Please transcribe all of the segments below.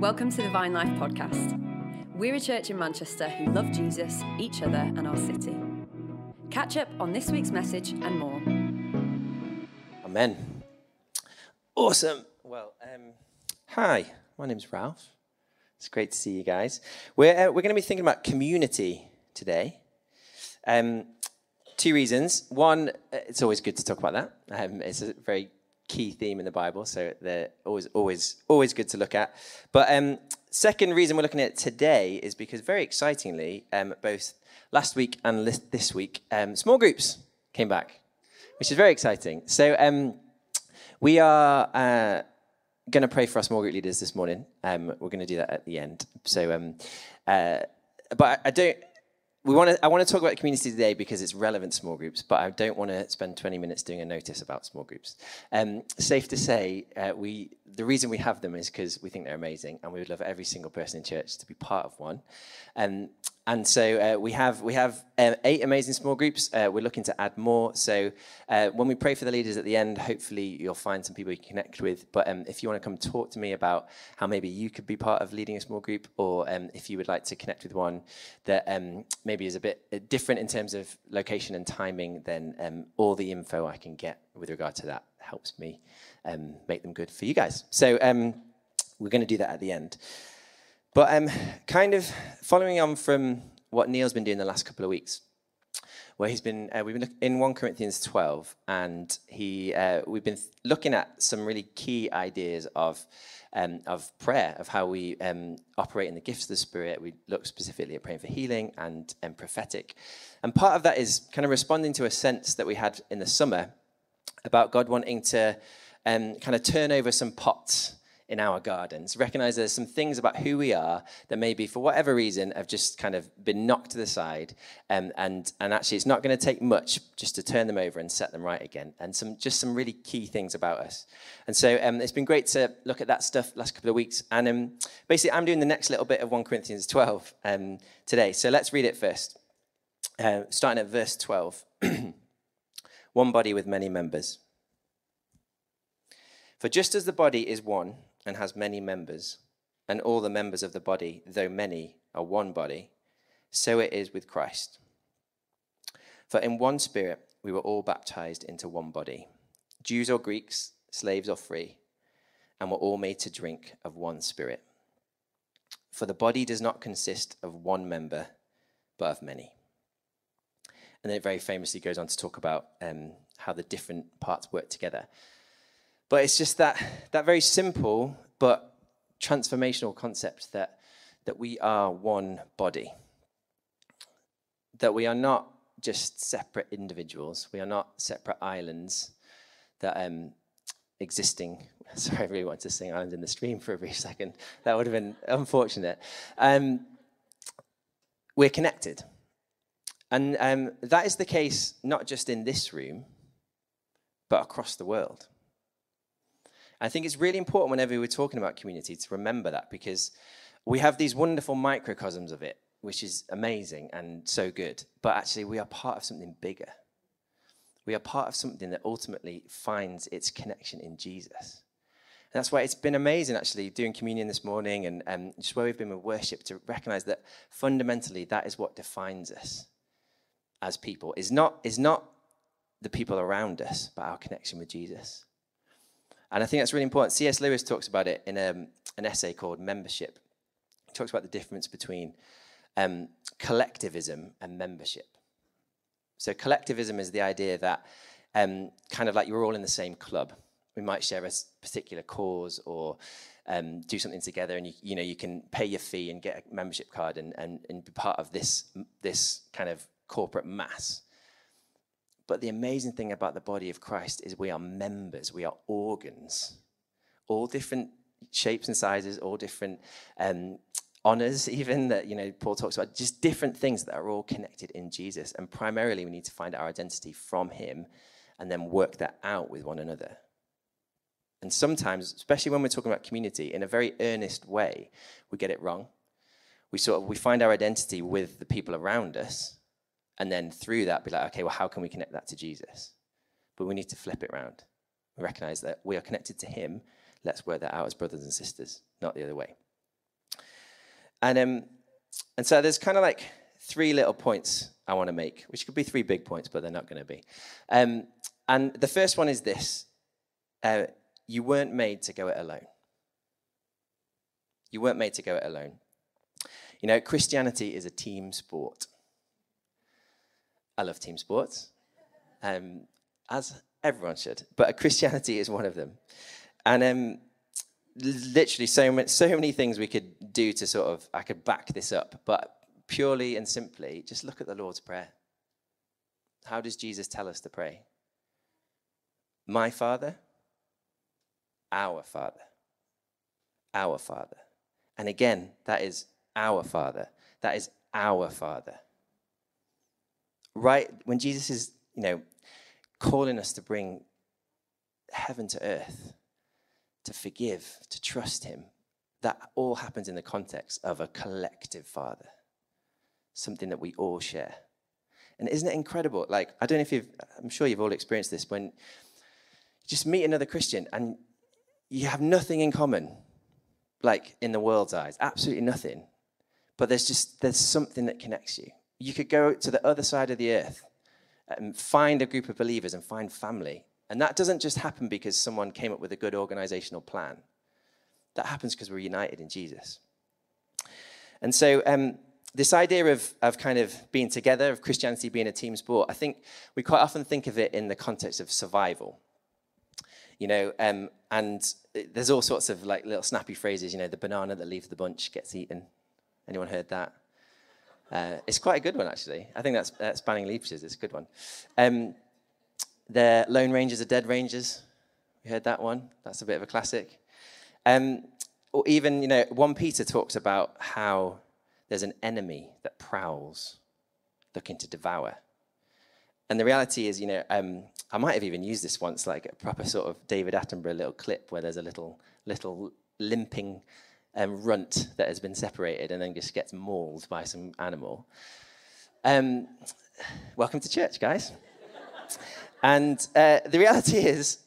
Welcome to the Vine Life podcast. We're a church in Manchester who love Jesus, each other, and our city. Catch up on this week's message and more. Amen. Awesome. Well, um, hi, my name's Ralph. It's great to see you guys. We're, uh, we're going to be thinking about community today. Um, two reasons. One, uh, it's always good to talk about that. Um, it's a very key theme in the Bible, so they're always, always, always good to look at. But um, second reason we're looking at today is because very excitingly, um, both last week and this week, um, small groups came back, which is very exciting. So um, we are uh, going to pray for our small group leaders this morning. Um, we're going to do that at the end. So, um, uh, but I don't we want to, I want to talk about community today because it's relevant to small groups, but I don't want to spend 20 minutes doing a notice about small groups. Um, safe to say, uh, we, the reason we have them is because we think they're amazing and we would love every single person in church to be part of one. Um, and so uh, we have we have uh, eight amazing small groups. Uh, we're looking to add more. So uh, when we pray for the leaders at the end, hopefully you'll find some people you can connect with. But um, if you want to come talk to me about how maybe you could be part of leading a small group, or um, if you would like to connect with one that um, maybe is a bit uh, different in terms of location and timing, then um, all the info I can get with regard to that helps me um, make them good for you guys. So um, we're going to do that at the end. But um, kind of following on from what Neil's been doing the last couple of weeks, where he's been, uh, we've been in 1 Corinthians 12, and he, uh, we've been looking at some really key ideas of, um, of prayer, of how we um, operate in the gifts of the Spirit. We look specifically at praying for healing and, and prophetic. And part of that is kind of responding to a sense that we had in the summer about God wanting to um, kind of turn over some pots in our gardens. Recognize there's some things about who we are that maybe for whatever reason have just kind of been knocked to the side. Um, and, and actually, it's not going to take much just to turn them over and set them right again. And some just some really key things about us. And so um, it's been great to look at that stuff last couple of weeks. And um, basically, I'm doing the next little bit of 1 Corinthians 12 um, today. So let's read it first. Uh, starting at verse 12. one body with many members. For just as the body is one, and has many members, and all the members of the body, though many, are one body, so it is with Christ. For in one spirit we were all baptized into one body, Jews or Greeks, slaves or free, and were all made to drink of one spirit. For the body does not consist of one member, but of many. And then it very famously goes on to talk about um, how the different parts work together. But it's just that, that very simple but transformational concept that, that we are one body. That we are not just separate individuals, we are not separate islands that um, existing. Sorry, I really wanted to sing Island in the Stream for a brief second. That would have been unfortunate. Um, we're connected. And um, that is the case not just in this room, but across the world. I think it's really important whenever we're talking about community to remember that because we have these wonderful microcosms of it, which is amazing and so good. But actually, we are part of something bigger. We are part of something that ultimately finds its connection in Jesus. And that's why it's been amazing actually doing communion this morning and um, just where we've been with worship to recognize that fundamentally that is what defines us as people is not, is not the people around us, but our connection with Jesus. And I think that's really important. C.S. Lewis talks about it in um, an essay called Membership. He talks about the difference between um, collectivism and membership. So, collectivism is the idea that um, kind of like you're all in the same club. We might share a particular cause or um, do something together, and you, you know you can pay your fee and get a membership card and, and, and be part of this this kind of corporate mass. But the amazing thing about the body of Christ is we are members, we are organs, all different shapes and sizes, all different um, honors, even that you know Paul talks about, just different things that are all connected in Jesus. And primarily, we need to find our identity from Him, and then work that out with one another. And sometimes, especially when we're talking about community, in a very earnest way, we get it wrong. We sort of we find our identity with the people around us, and then through that, be like, okay, well, how can we connect that to Jesus? But we need to flip it around. We recognize that we are connected to Him. Let's work that out as brothers and sisters, not the other way. And, um, and so there's kind of like three little points I want to make, which could be three big points, but they're not going to be. Um, and the first one is this uh, you weren't made to go it alone. You weren't made to go it alone. You know, Christianity is a team sport. I love team sports, um, as everyone should, but Christianity is one of them. And um, literally, so many, so many things we could do to sort of, I could back this up, but purely and simply, just look at the Lord's Prayer. How does Jesus tell us to pray? My Father, our Father, our Father. And again, that is our Father. That is our Father. Right when Jesus is, you know, calling us to bring heaven to earth, to forgive, to trust Him, that all happens in the context of a collective Father, something that we all share. And isn't it incredible? Like, I don't know if you've, I'm sure you've all experienced this when you just meet another Christian and you have nothing in common, like in the world's eyes, absolutely nothing. But there's just, there's something that connects you. You could go to the other side of the earth and find a group of believers and find family. And that doesn't just happen because someone came up with a good organizational plan. That happens because we're united in Jesus. And so, um, this idea of, of kind of being together, of Christianity being a team sport, I think we quite often think of it in the context of survival. You know, um, and there's all sorts of like little snappy phrases. You know, the banana that leaves the bunch gets eaten. Anyone heard that? Uh, it's quite a good one, actually. I think that's, that's Banning Leaps. It's a good one. Um, the Lone Rangers are Dead Rangers. You heard that one? That's a bit of a classic. Um, or even, you know, 1 Peter talks about how there's an enemy that prowls looking to devour. And the reality is, you know, um, I might have even used this once, like a proper sort of David Attenborough little clip where there's a little, little limping um, runt that has been separated and then just gets mauled by some animal. Um, welcome to church, guys. and uh, the reality is,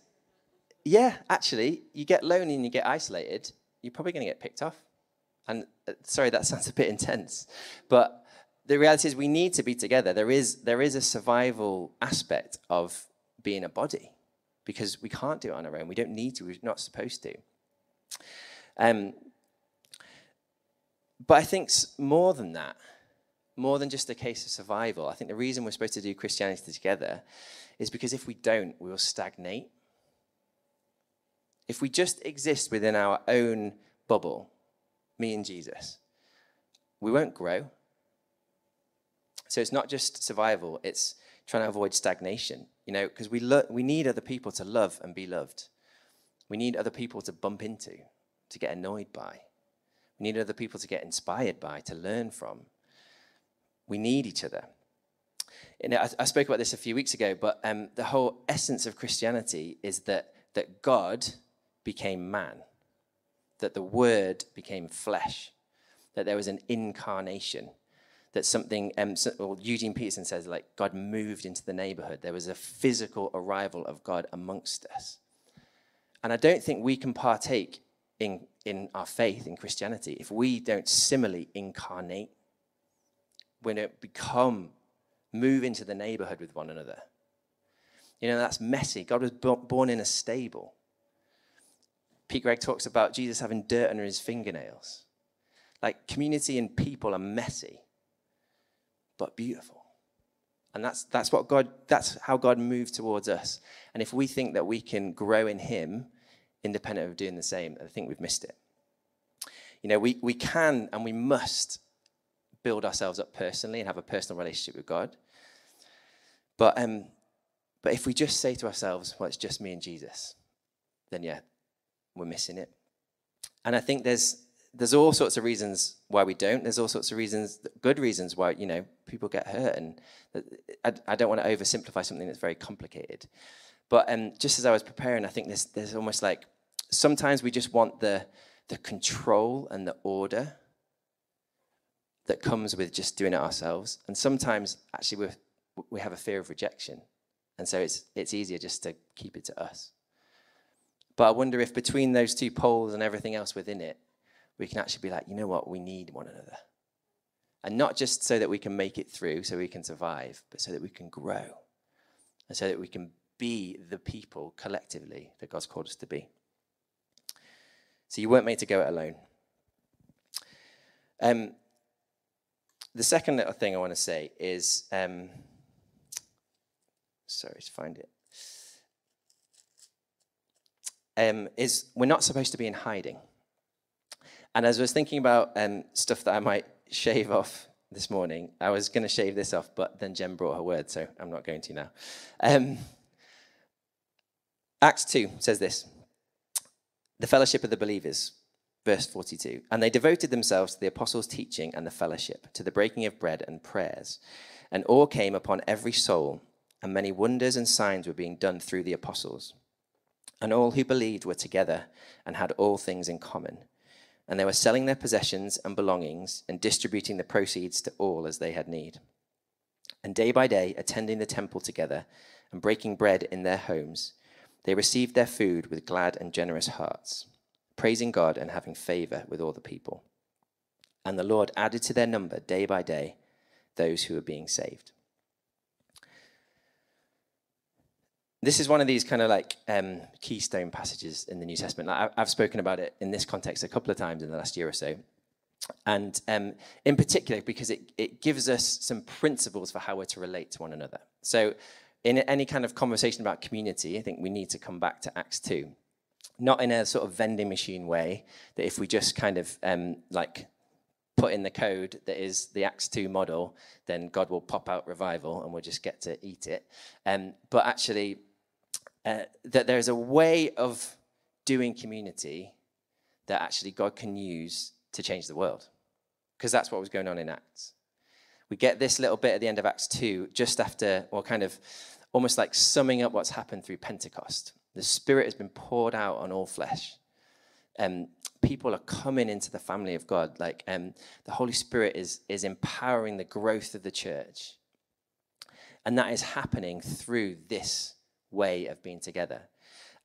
yeah, actually, you get lonely and you get isolated, you're probably going to get picked off. And uh, sorry, that sounds a bit intense, but the reality is we need to be together. There is, there is a survival aspect of being a body because we can't do it on our own. We don't need to, we're not supposed to. Um, but I think more than that, more than just a case of survival, I think the reason we're supposed to do Christianity together is because if we don't, we will stagnate. If we just exist within our own bubble, me and Jesus, we won't grow. So it's not just survival, it's trying to avoid stagnation, you know, because we, lo- we need other people to love and be loved. We need other people to bump into, to get annoyed by. We need other people to get inspired by, to learn from. We need each other. Know, I, I spoke about this a few weeks ago, but um, the whole essence of Christianity is that, that God became man, that the Word became flesh, that there was an incarnation, that something, um, so, well, Eugene Peterson says, like God moved into the neighborhood. There was a physical arrival of God amongst us. And I don't think we can partake in, in our faith in Christianity if we don't similarly incarnate, we don't become, move into the neighborhood with one another. You know, that's messy. God was born in a stable. Pete Greig talks about Jesus having dirt under his fingernails. Like community and people are messy, but beautiful. And that's, that's what God, that's how God moved towards us. And if we think that we can grow in him independent of doing the same, I think we've missed it. You know, we, we can and we must build ourselves up personally and have a personal relationship with God. But, um, but if we just say to ourselves, well, it's just me and Jesus, then yeah, we're missing it. And I think there's, there's all sorts of reasons why we don't. There's all sorts of reasons, good reasons why, you know, people get hurt. And I, I don't want to oversimplify something that's very complicated. But um, just as I was preparing, I think there's, there's almost like sometimes we just want the, the control and the order that comes with just doing it ourselves. And sometimes actually we we have a fear of rejection. And so it's, it's easier just to keep it to us. But I wonder if between those two poles and everything else within it, we can actually be like, you know what, we need one another. And not just so that we can make it through, so we can survive, but so that we can grow and so that we can be the people collectively that God's called us to be. So you weren't made to go it alone. Um, the second little thing I want to say is um, sorry to find it. Um, is we're not supposed to be in hiding. And as I was thinking about um, stuff that I might shave off this morning, I was going to shave this off, but then Jen brought her word, so I'm not going to now. Um, Acts 2 says this The fellowship of the believers, verse 42. And they devoted themselves to the apostles' teaching and the fellowship, to the breaking of bread and prayers. And awe came upon every soul, and many wonders and signs were being done through the apostles. And all who believed were together and had all things in common. And they were selling their possessions and belongings and distributing the proceeds to all as they had need. And day by day, attending the temple together and breaking bread in their homes, they received their food with glad and generous hearts, praising God and having favor with all the people. And the Lord added to their number day by day those who were being saved. This is one of these kind of like um, keystone passages in the New Testament. Like I've spoken about it in this context a couple of times in the last year or so. And um, in particular, because it, it gives us some principles for how we're to relate to one another. So, in any kind of conversation about community, I think we need to come back to Acts 2. Not in a sort of vending machine way, that if we just kind of um, like put in the code that is the Acts 2 model, then God will pop out revival and we'll just get to eat it. Um, but actually, uh, that there's a way of doing community that actually God can use to change the world. Because that's what was going on in Acts. We get this little bit at the end of Acts 2, just after, well, kind of almost like summing up what's happened through Pentecost. The Spirit has been poured out on all flesh. Um, people are coming into the family of God. Like um, the Holy Spirit is, is empowering the growth of the church. And that is happening through this way of being together.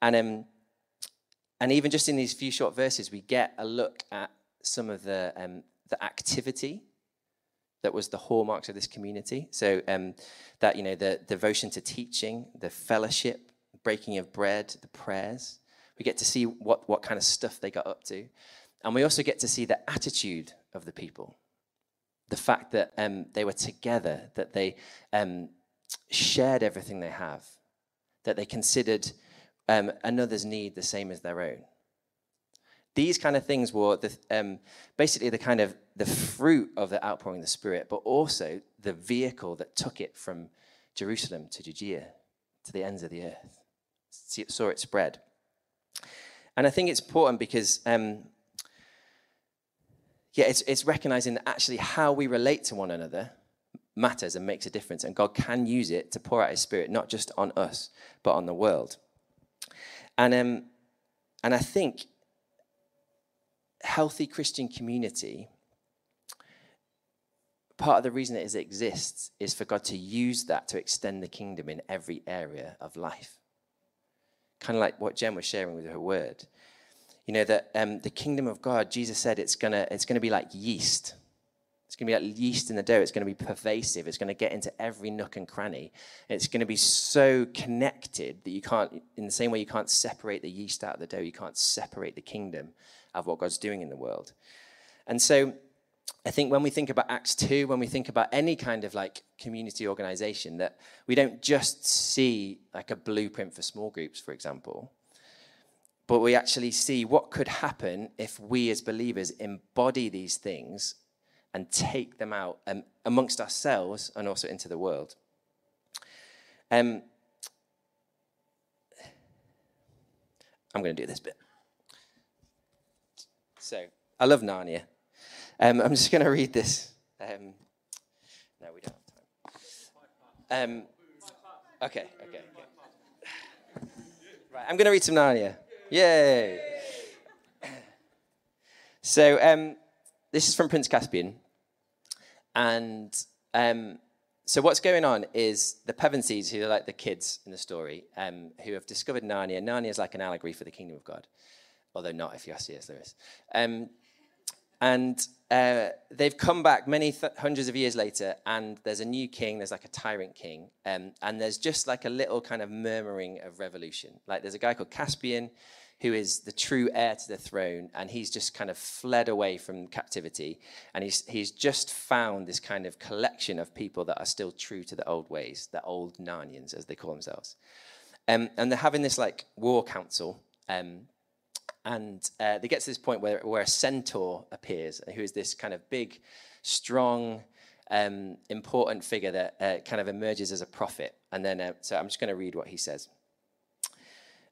And, um, and even just in these few short verses, we get a look at some of the, um, the activity that was the hallmarks of this community. So um, that, you know, the devotion to teaching, the fellowship, breaking of bread, the prayers. We get to see what, what kind of stuff they got up to. And we also get to see the attitude of the people. The fact that um, they were together, that they um, shared everything they have, that they considered um, another's need the same as their own. These kind of things were the, um, basically the kind of the fruit of the outpouring of the Spirit, but also the vehicle that took it from Jerusalem to Judea to the ends of the earth. Saw it spread. And I think it's important because, um, yeah, it's, it's recognizing that actually how we relate to one another matters and makes a difference. And God can use it to pour out his spirit, not just on us, but on the world. And, um, and I think healthy Christian community, part of the reason it exists is for God to use that to extend the kingdom in every area of life. Kind of like what Jen was sharing with her word. You know, that um, the kingdom of God, Jesus said it's to it's gonna be like yeast it's going to be like yeast in the dough. It's going to be pervasive. It's going to get into every nook and cranny. It's going to be so connected that you can't, in the same way you can't separate the yeast out of the dough, you can't separate the kingdom of what God's doing in the world. And so I think when we think about Acts 2, when we think about any kind of like community organization, that we don't just see like a blueprint for small groups, for example, but we actually see what could happen if we as believers embody these things and take them out um, amongst ourselves and also into the world. Um, I'm going to do this bit. So, I love Narnia. Um, I'm just going to read this. Um, no, we don't have time. Um, okay, okay, okay. Right, I'm going to read some Narnia. Yay! So, um, this is from Prince Caspian. And um, so what's going on is the Pevensies, who are like the kids in the story, um, who have discovered Narnia. Narnia is like an allegory for the kingdom of God, although not if you ask C.S. Lewis. Um, And uh, they've come back many th- hundreds of years later, and there's a new king. There's like a tyrant king, um, and there's just like a little kind of murmuring of revolution. Like there's a guy called Caspian, who is the true heir to the throne, and he's just kind of fled away from captivity, and he's he's just found this kind of collection of people that are still true to the old ways, the old Narnians as they call themselves, um, and they're having this like war council. Um, and uh, they get to this point where, where a centaur appears, who is this kind of big, strong, um, important figure that uh, kind of emerges as a prophet. And then, uh, so I'm just going to read what he says.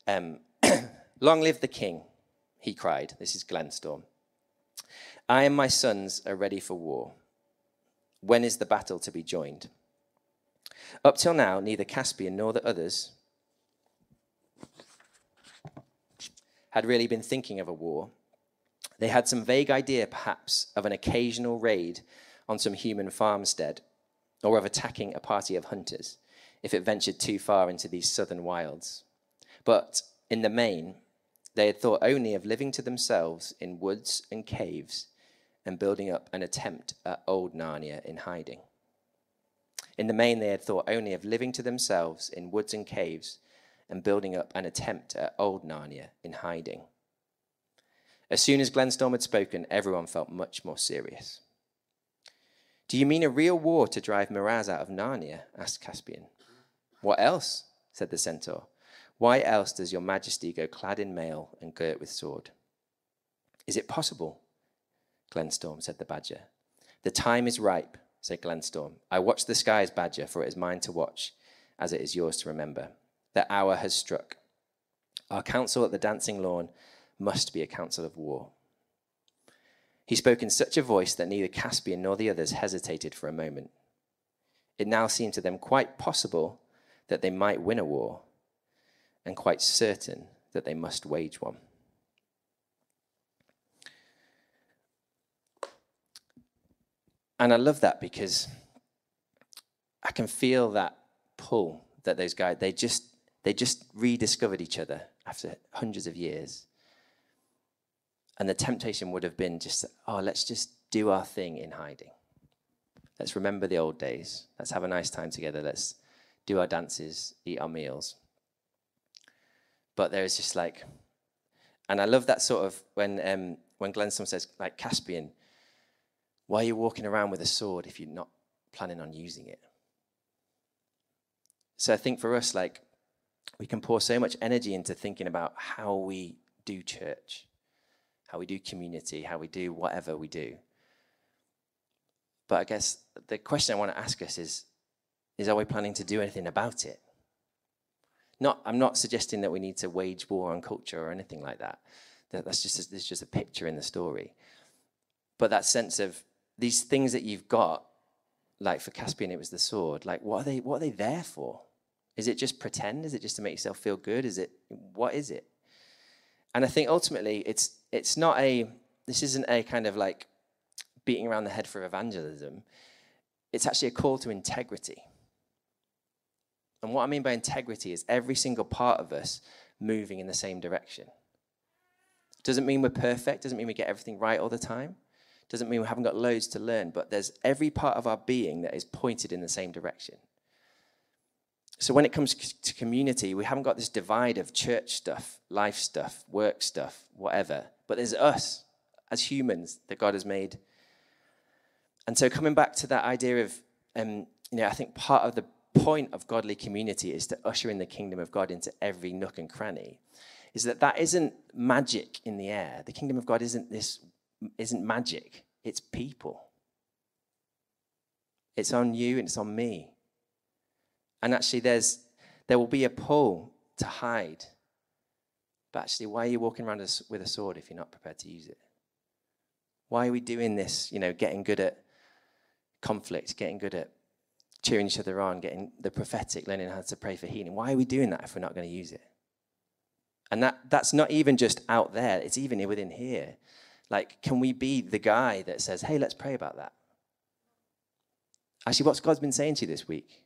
Um, Long live the king, he cried. This is Glenstorm. I and my sons are ready for war. When is the battle to be joined? Up till now, neither Caspian nor the others had really been thinking of a war. They had some vague idea, perhaps, of an occasional raid on some human farmstead, or of attacking a party of hunters if it ventured too far into these southern wilds. But in the main, they had thought only of living to themselves in woods and caves and building up an attempt at old Narnia in hiding. In the main, they had thought only of living to themselves in woods and caves and building up an attempt at old Narnia in hiding. As soon as Glenstorm had spoken, everyone felt much more serious. Do you mean a real war to drive Miraz out of Narnia? asked Caspian. What else? said the centaur. Why else does your majesty go clad in mail and girt with sword? Is it possible? Glenstorm, said the badger. The time is ripe, said Glenstorm. I watch the skies, badger, for it is mine to watch, as it is yours to remember. The hour has struck. Our council at the dancing lawn must be a council of war. He spoke in such a voice that neither Caspian nor the others hesitated for a moment. It now seemed to them quite possible that they might win a war, and quite certain that they must wage one. And I love that because I can feel that pull that those guys they just they just rediscovered each other after hundreds of years. And the temptation would have been just, oh, let's just do our thing in hiding. Let's remember the old days. Let's have a nice time together. Let's do our dances, eat our meals. But there is just like, and I love that sort of when um, when Glenstorm says, like Caspian, why are you walking around with a sword if you're not planning on using it? So I think for us, like, we can pour so much energy into thinking about how we do church, how we do community, how we do whatever we do. But I guess the question I want to ask us is, is are we planning to do anything about it? Not, I'm not suggesting that we need to wage war on culture or anything like that. that that's just a, just a picture in the story. But that sense of these things that you've got, like for Caspian, it was the sword. Like, what are they? What are they there for? Is it just pretend? Is it just to make yourself feel good? Is it what is it? And I think ultimately it's it's not a this isn't a kind of like beating around the head for evangelism. It's actually a call to integrity. And what I mean by integrity is every single part of us moving in the same direction. Doesn't mean we're perfect, doesn't mean we get everything right all the time. Doesn't mean we haven't got loads to learn, but there's every part of our being that is pointed in the same direction. So when it comes to community, we haven't got this divide of church stuff, life stuff, work stuff, whatever. But there's us as humans that God has made. And so coming back to that idea of, um, you know, I think part of the point of godly community is to usher in the kingdom of God into every nook and cranny. Is that that isn't magic in the air. The kingdom of God isn't this isn't magic. It's people. It's on you and it's on me. And actually, there's, there will be a pull to hide. But actually, why are you walking around with a sword if you're not prepared to use it? Why are we doing this? You know, getting good at conflict, getting good at cheering each other on, getting the prophetic, learning how to pray for healing. Why are we doing that if we're not going to use it? And that, that's not even just out there, it's even within here. Like, can we be the guy that says, hey, let's pray about that? Actually, what's God's been saying to you this week?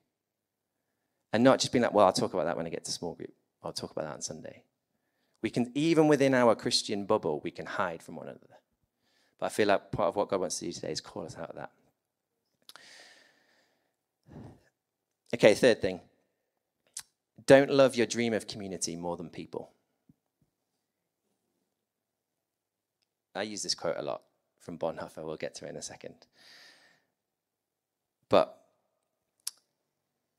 And not just being like, well, I'll talk about that when I get to small group. I'll talk about that on Sunday. We can, even within our Christian bubble, we can hide from one another. But I feel like part of what God wants to do today is call us out of that. Okay, third thing. Don't love your dream of community more than people. I use this quote a lot from Bonhoeffer. We'll get to it in a second. But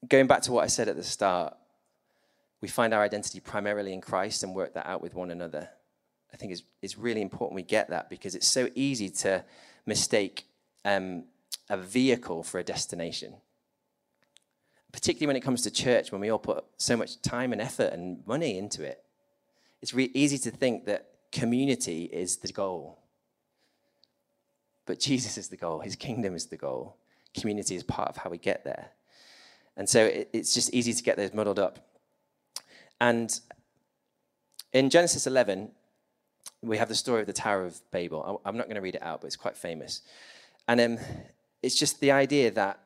going back to what I said at the start, we find our identity primarily in Christ and work that out with one another. I think it's, it's really important we get that because it's so easy to mistake um, a vehicle for a destination. Particularly when it comes to church, when we all put so much time and effort and money into it. It's really easy to think that community is the goal. But Jesus is the goal, his kingdom is the goal. Community is part of how we get there. And so it, it's just easy to get those muddled up. And in Genesis 11, we have the story of the Tower of Babel. I'm not going to read it out, but it's quite famous. And um, it's just the idea that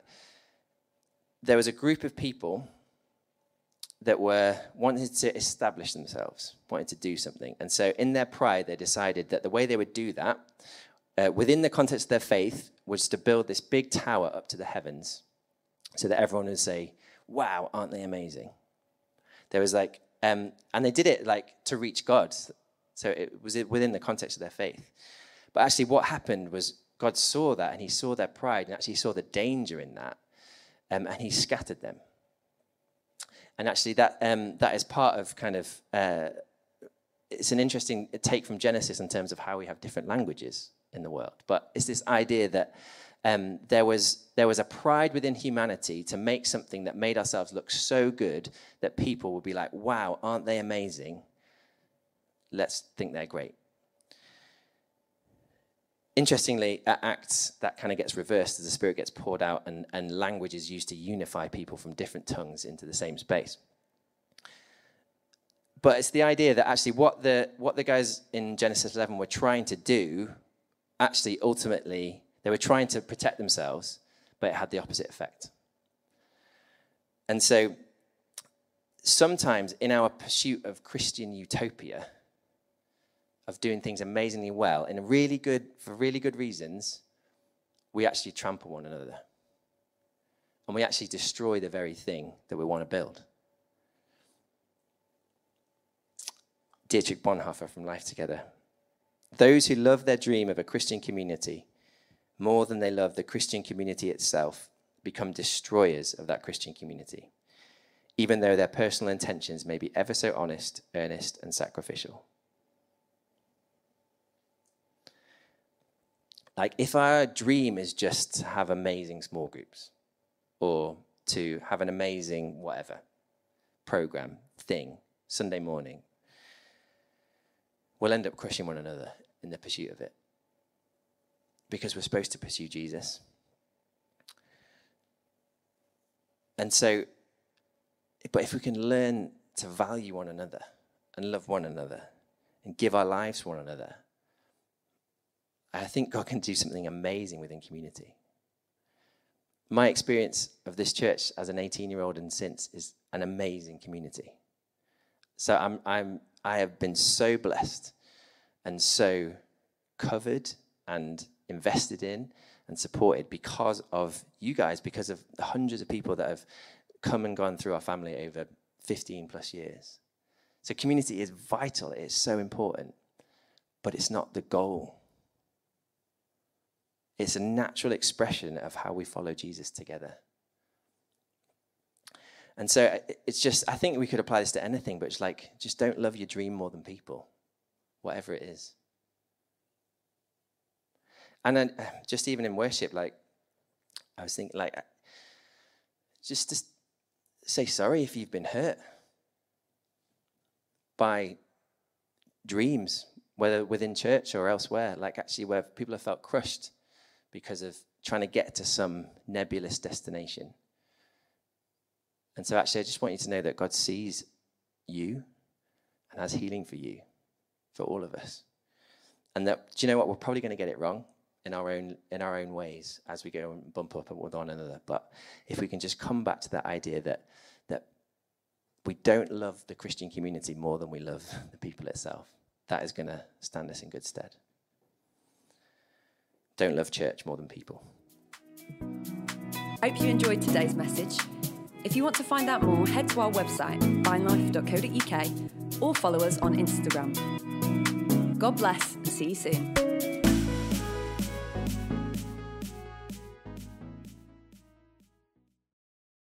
there was a group of people that were wanted to establish themselves, wanted to do something. And so, in their pride, they decided that the way they would do that, uh, within the context of their faith, was to build this big tower up to the heavens so that everyone would say, Wow, aren't they amazing? There was like, um, and they did it like to reach God. So it was within the context of their faith. But actually, what happened was God saw that and he saw their pride and actually saw the danger in that. Um, and he scattered them. And actually, that, um, that is part of kind of, uh, it's an interesting take from Genesis in terms of how we have different languages in the world. But it's this idea that um, there, was, there was a pride within humanity to make something that made ourselves look so good that people would be like, wow, aren't they amazing? Let's think they're great. Interestingly, at Acts, that kind of gets reversed as the Spirit gets poured out and, and language is used to unify people from different tongues into the same space. But it's the idea that actually what the, what the guys in Genesis 11 were trying to do, actually, ultimately, they were trying to protect themselves, but it had the opposite effect. And so sometimes in our pursuit of Christian utopia, of doing things amazingly well in really good for really good reasons, we actually trample one another. And we actually destroy the very thing that we want to build. Dietrich Bonhoeffer from Life Together. Those who love their dream of a Christian community more than they love the Christian community itself become destroyers of that Christian community, even though their personal intentions may be ever so honest, earnest, and sacrificial. Like, if our dream is just to have amazing small groups or to have an amazing whatever program, thing, Sunday morning, we'll end up crushing one another in the pursuit of it because we're supposed to pursue Jesus. And so, but if we can learn to value one another and love one another and give our lives to one another, I think God can do something amazing within community. My experience of this church as an 18 year old and since is an amazing community. So I'm, I'm, I have been so blessed and so covered and invested in and supported because of you guys, because of the hundreds of people that have come and gone through our family over 15 plus years. So community is vital, it is so important, but it's not the goal. It's a natural expression of how we follow Jesus together. And so uh, it's just, I think we could apply this to anything, but it's like, just don't love your dream more than people, whatever it is. And then um, just even in worship, like, I was thinking, like, just, just say sorry if you've been hurt by dreams, whether within church or elsewhere, like actually where people have felt crushed because of trying to get to some nebulous destination. And so, actually, I just want you to know that God sees you and has healing for you, for all of us. And that, do you know what? We're probably going to get it wrong in our own in our own ways as we go and bump up with one another. But if we can just come back to that idea that that we don't love the Christian community more than we love the people itself, that is going to stand us in good stead. don't love church more than people. Hope you enjoyed today's message. If you want to find out more, head to our website, vinelife.co.uk, or follow us on Instagram. God bless and see you soon.